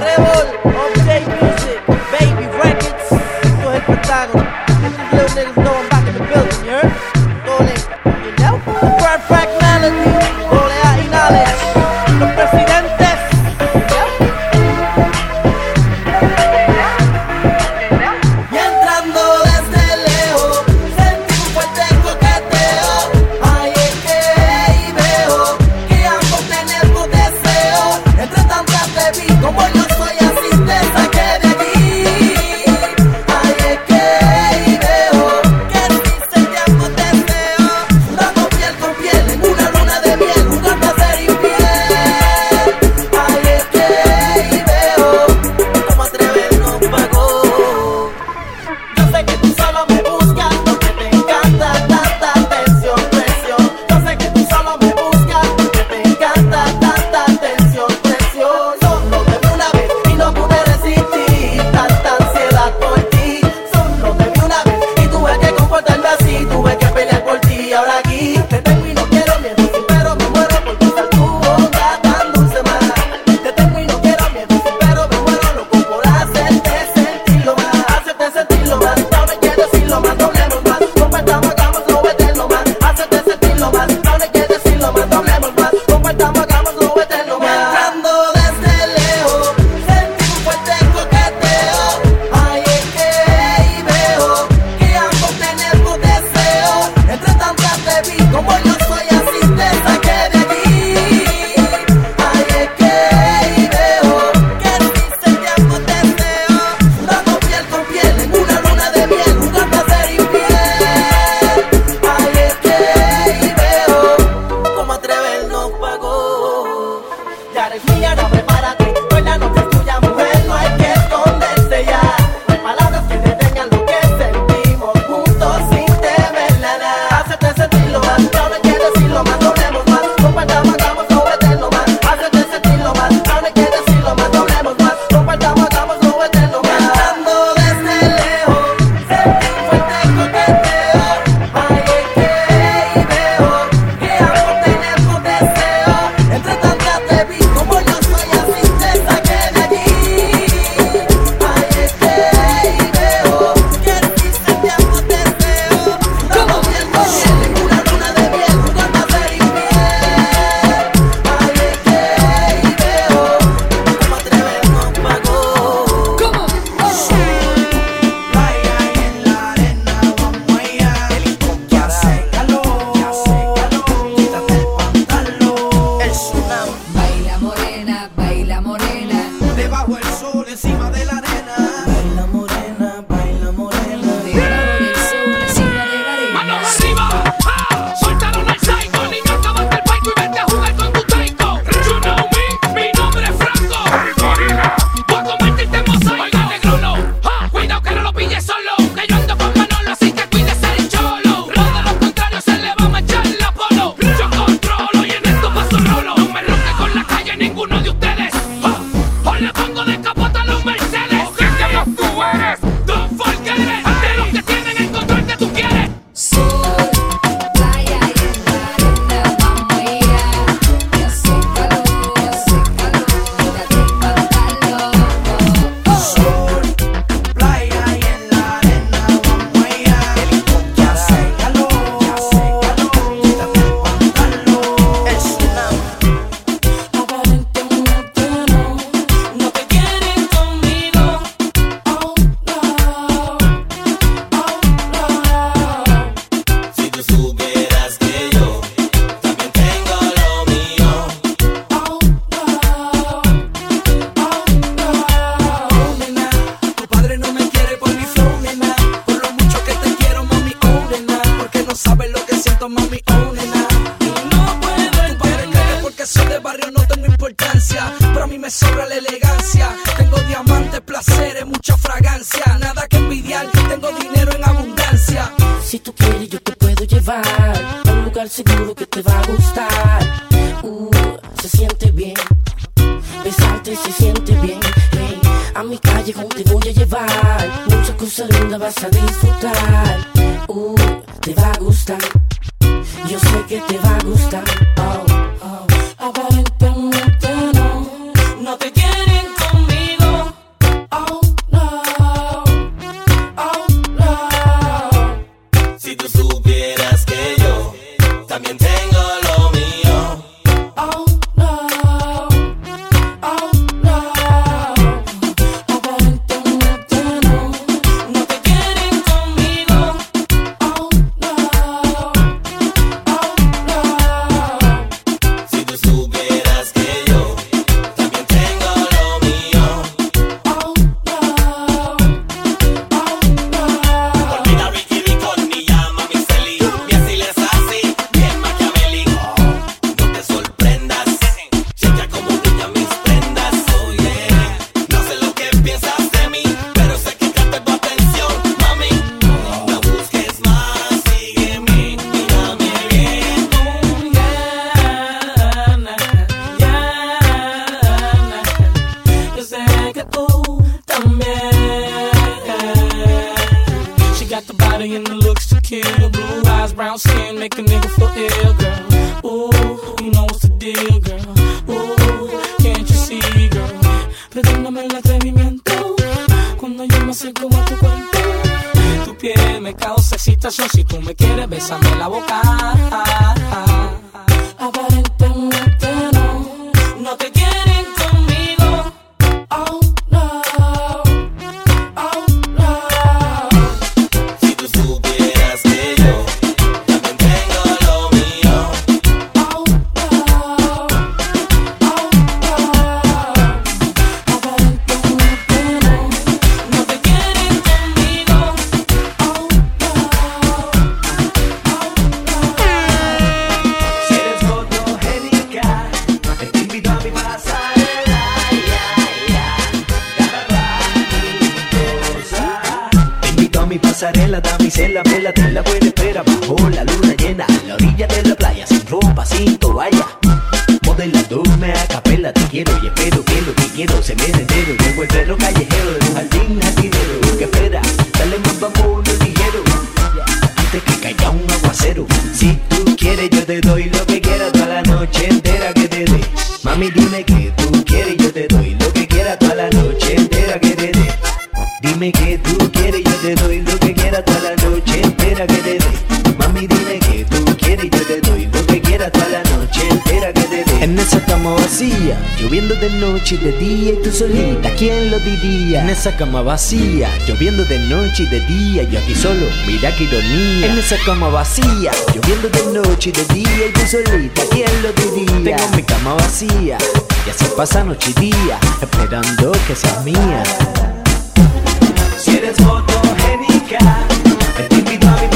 Trébol. me sobra la elegancia. Tengo diamantes, placeres, mucha fragancia. Nada que envidiar, tengo dinero en abundancia. Si tú quieres, yo te puedo llevar a un lugar seguro que te va a gustar. Uh, se siente bien. Besarte se siente bien. Hey, a mi calle, ¿cómo te voy a llevar? Muchas cosas lindas vas a disfrutar. Si tú me quieres, bésame la boca. la de la buena espera bajo la luna llena a la orilla de la playa sin ropa, sin toalla. Modelándome a capela, te quiero y espero que lo que quiero se me entero. Llego el perro callejero de un jardín jardinero que espera, dale más vamos ligero antes que caiga un aguacero. Si tú quieres yo te doy lo que quieras toda la noche entera que te dé. Mami dime que tú quieres yo te doy lo que quieras toda la noche entera que te dé. Dime que tú quieres yo te doy lo cama vacía, lloviendo de noche y de día y tú solita, ¿quién lo diría? En esa cama vacía, lloviendo de noche y de día, yo aquí solo, mira qué ironía. En esa cama vacía, lloviendo de noche y de día y tú solita, ¿quién lo diría? Tengo mi cama vacía, y así pasa noche y día, esperando que seas mía. Si eres fotogénica, te invito a mi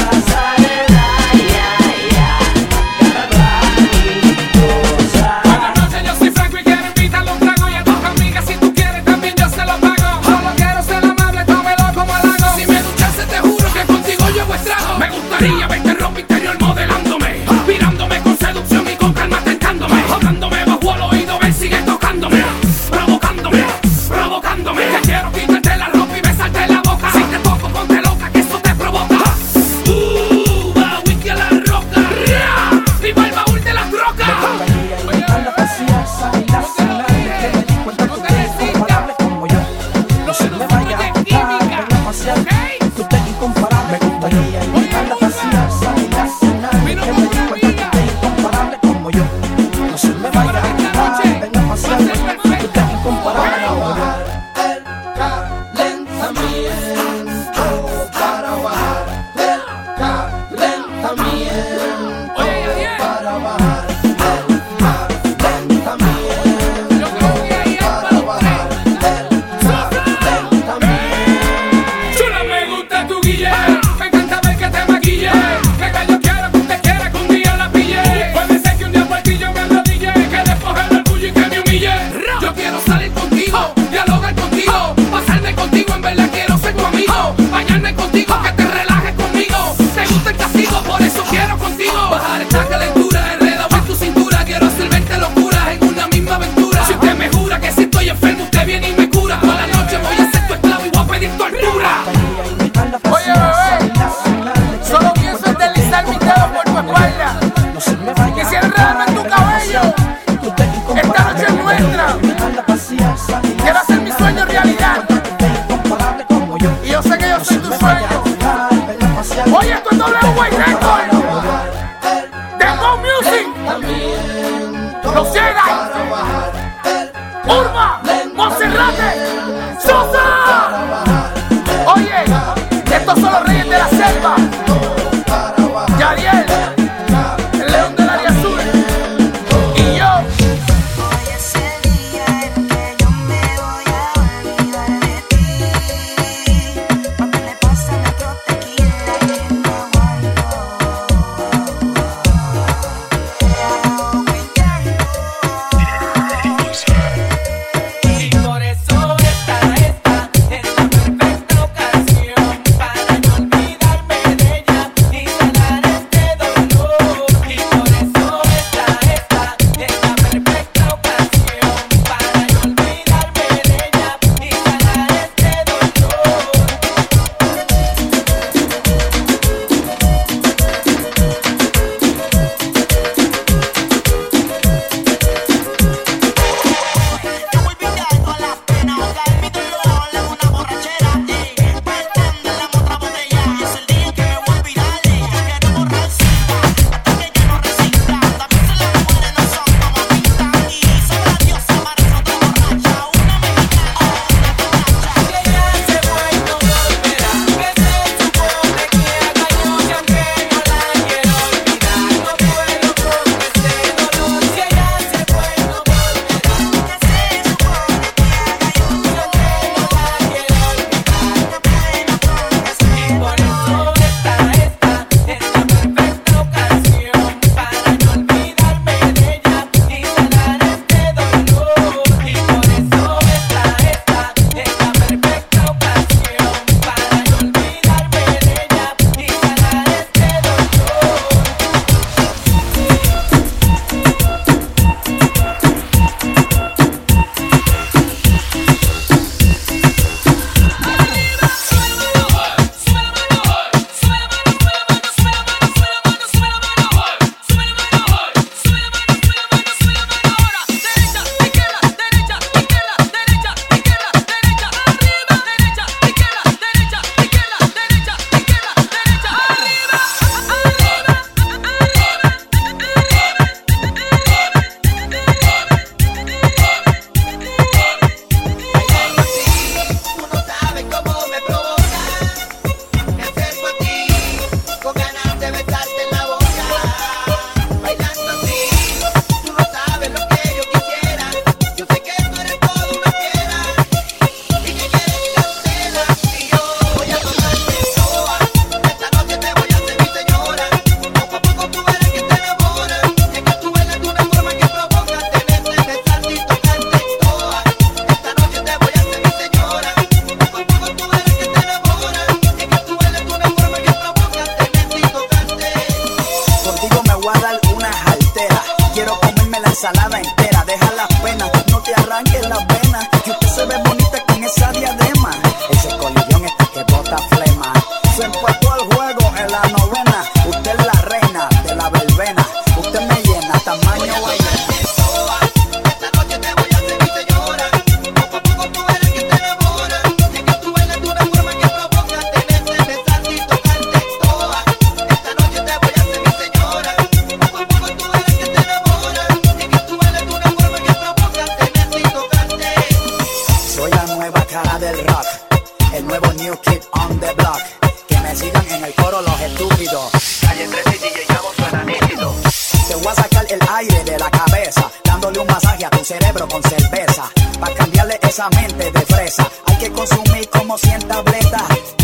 masaje a tu cerebro con cerveza. Para cambiarle esa mente de fresa. Hay que consumir como 100 tabletas.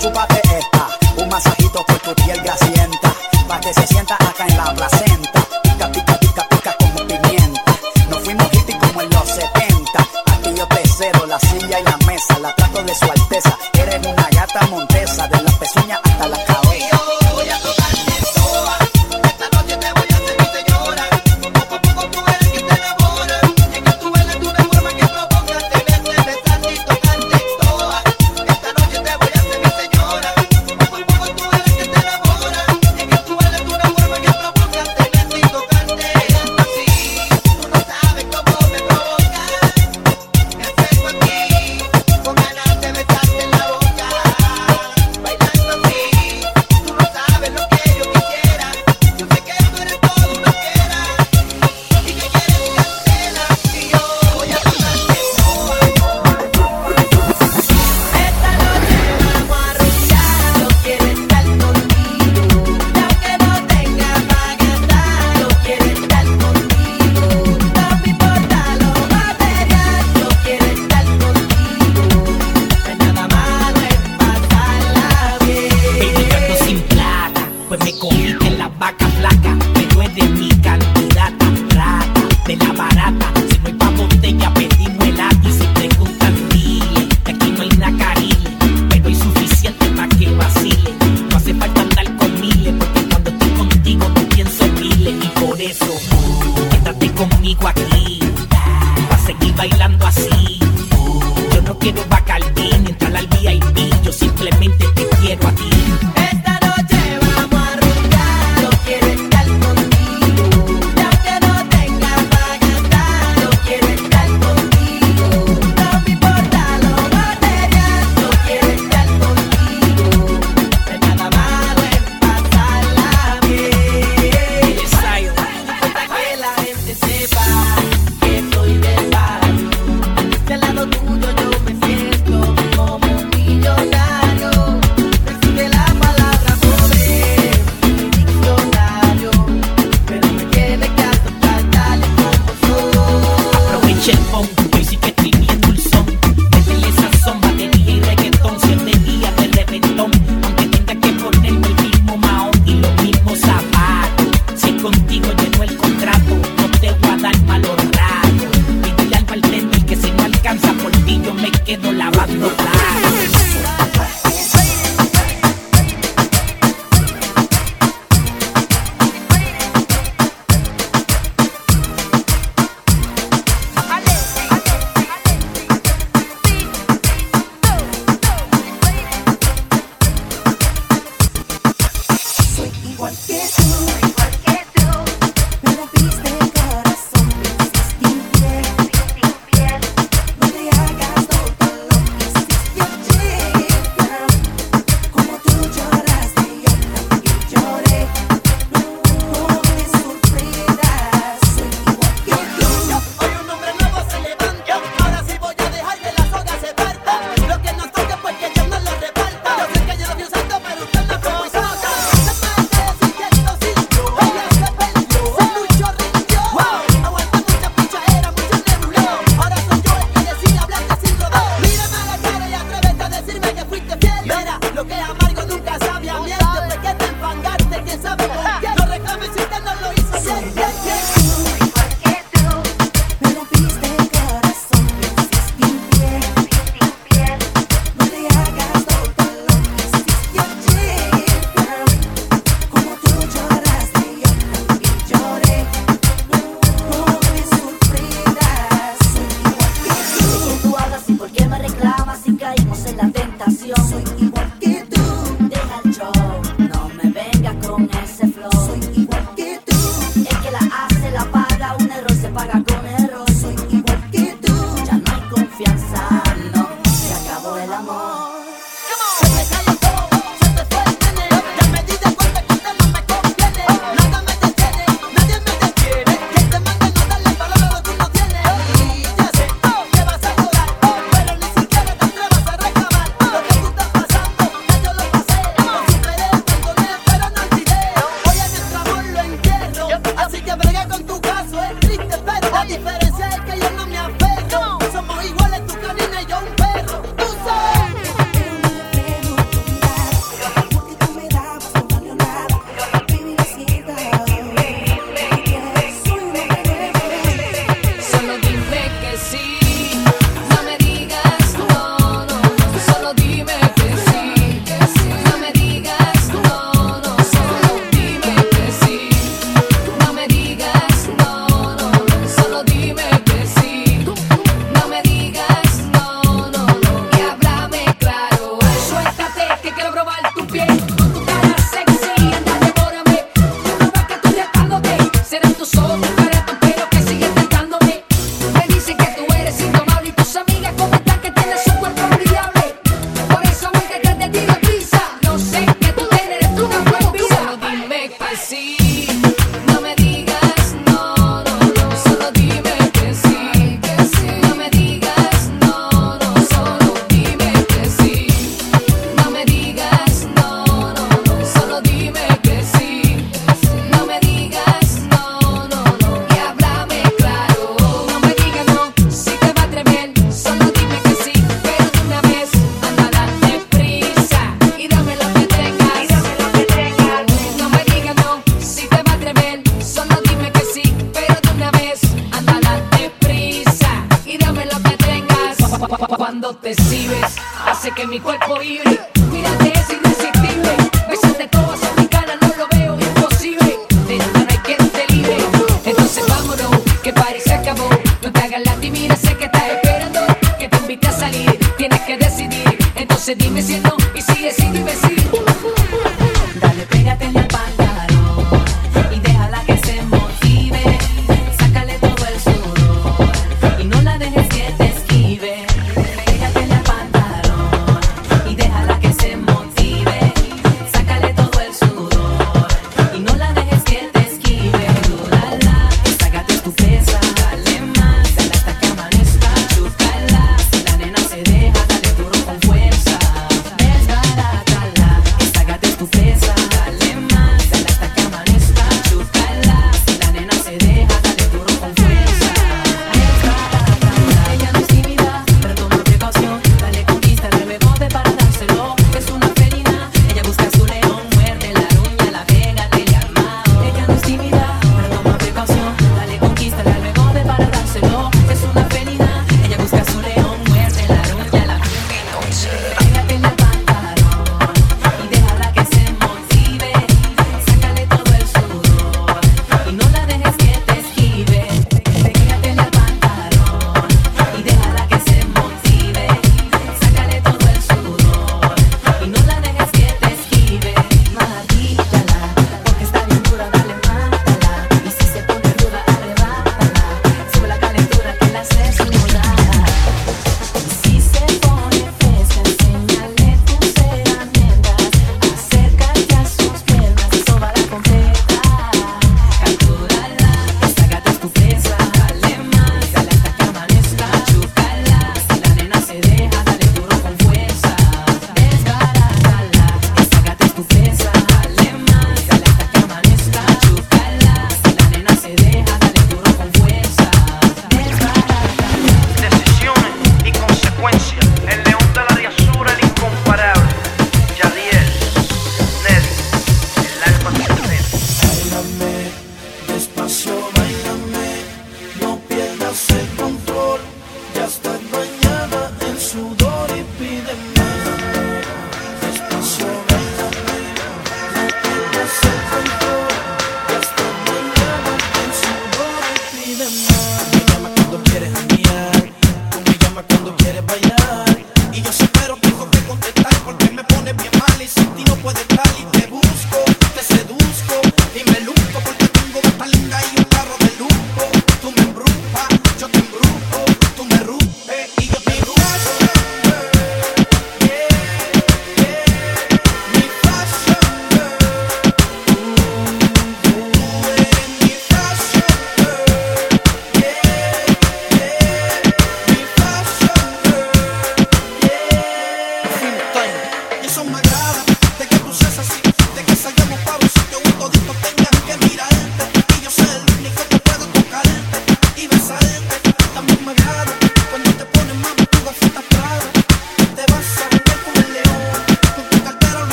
Chúpate esta. Un masajito por tu piel grasienta. Para que se sienta acá en la plaza.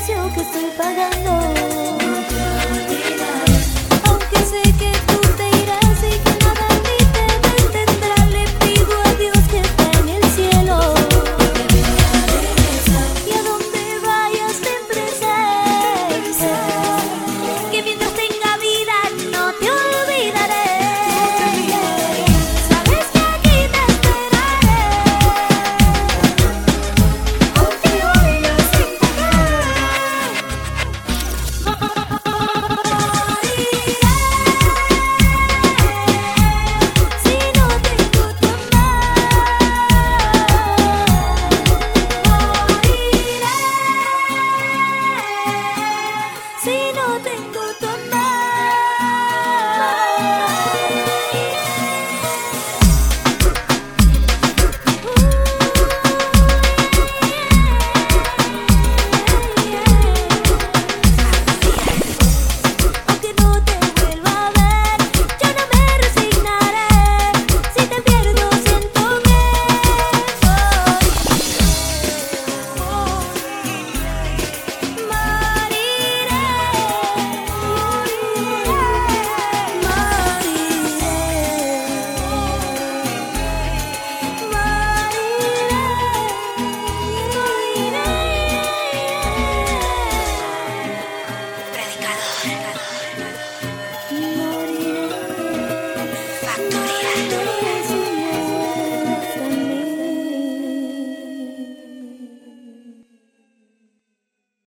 sasyo kesepagando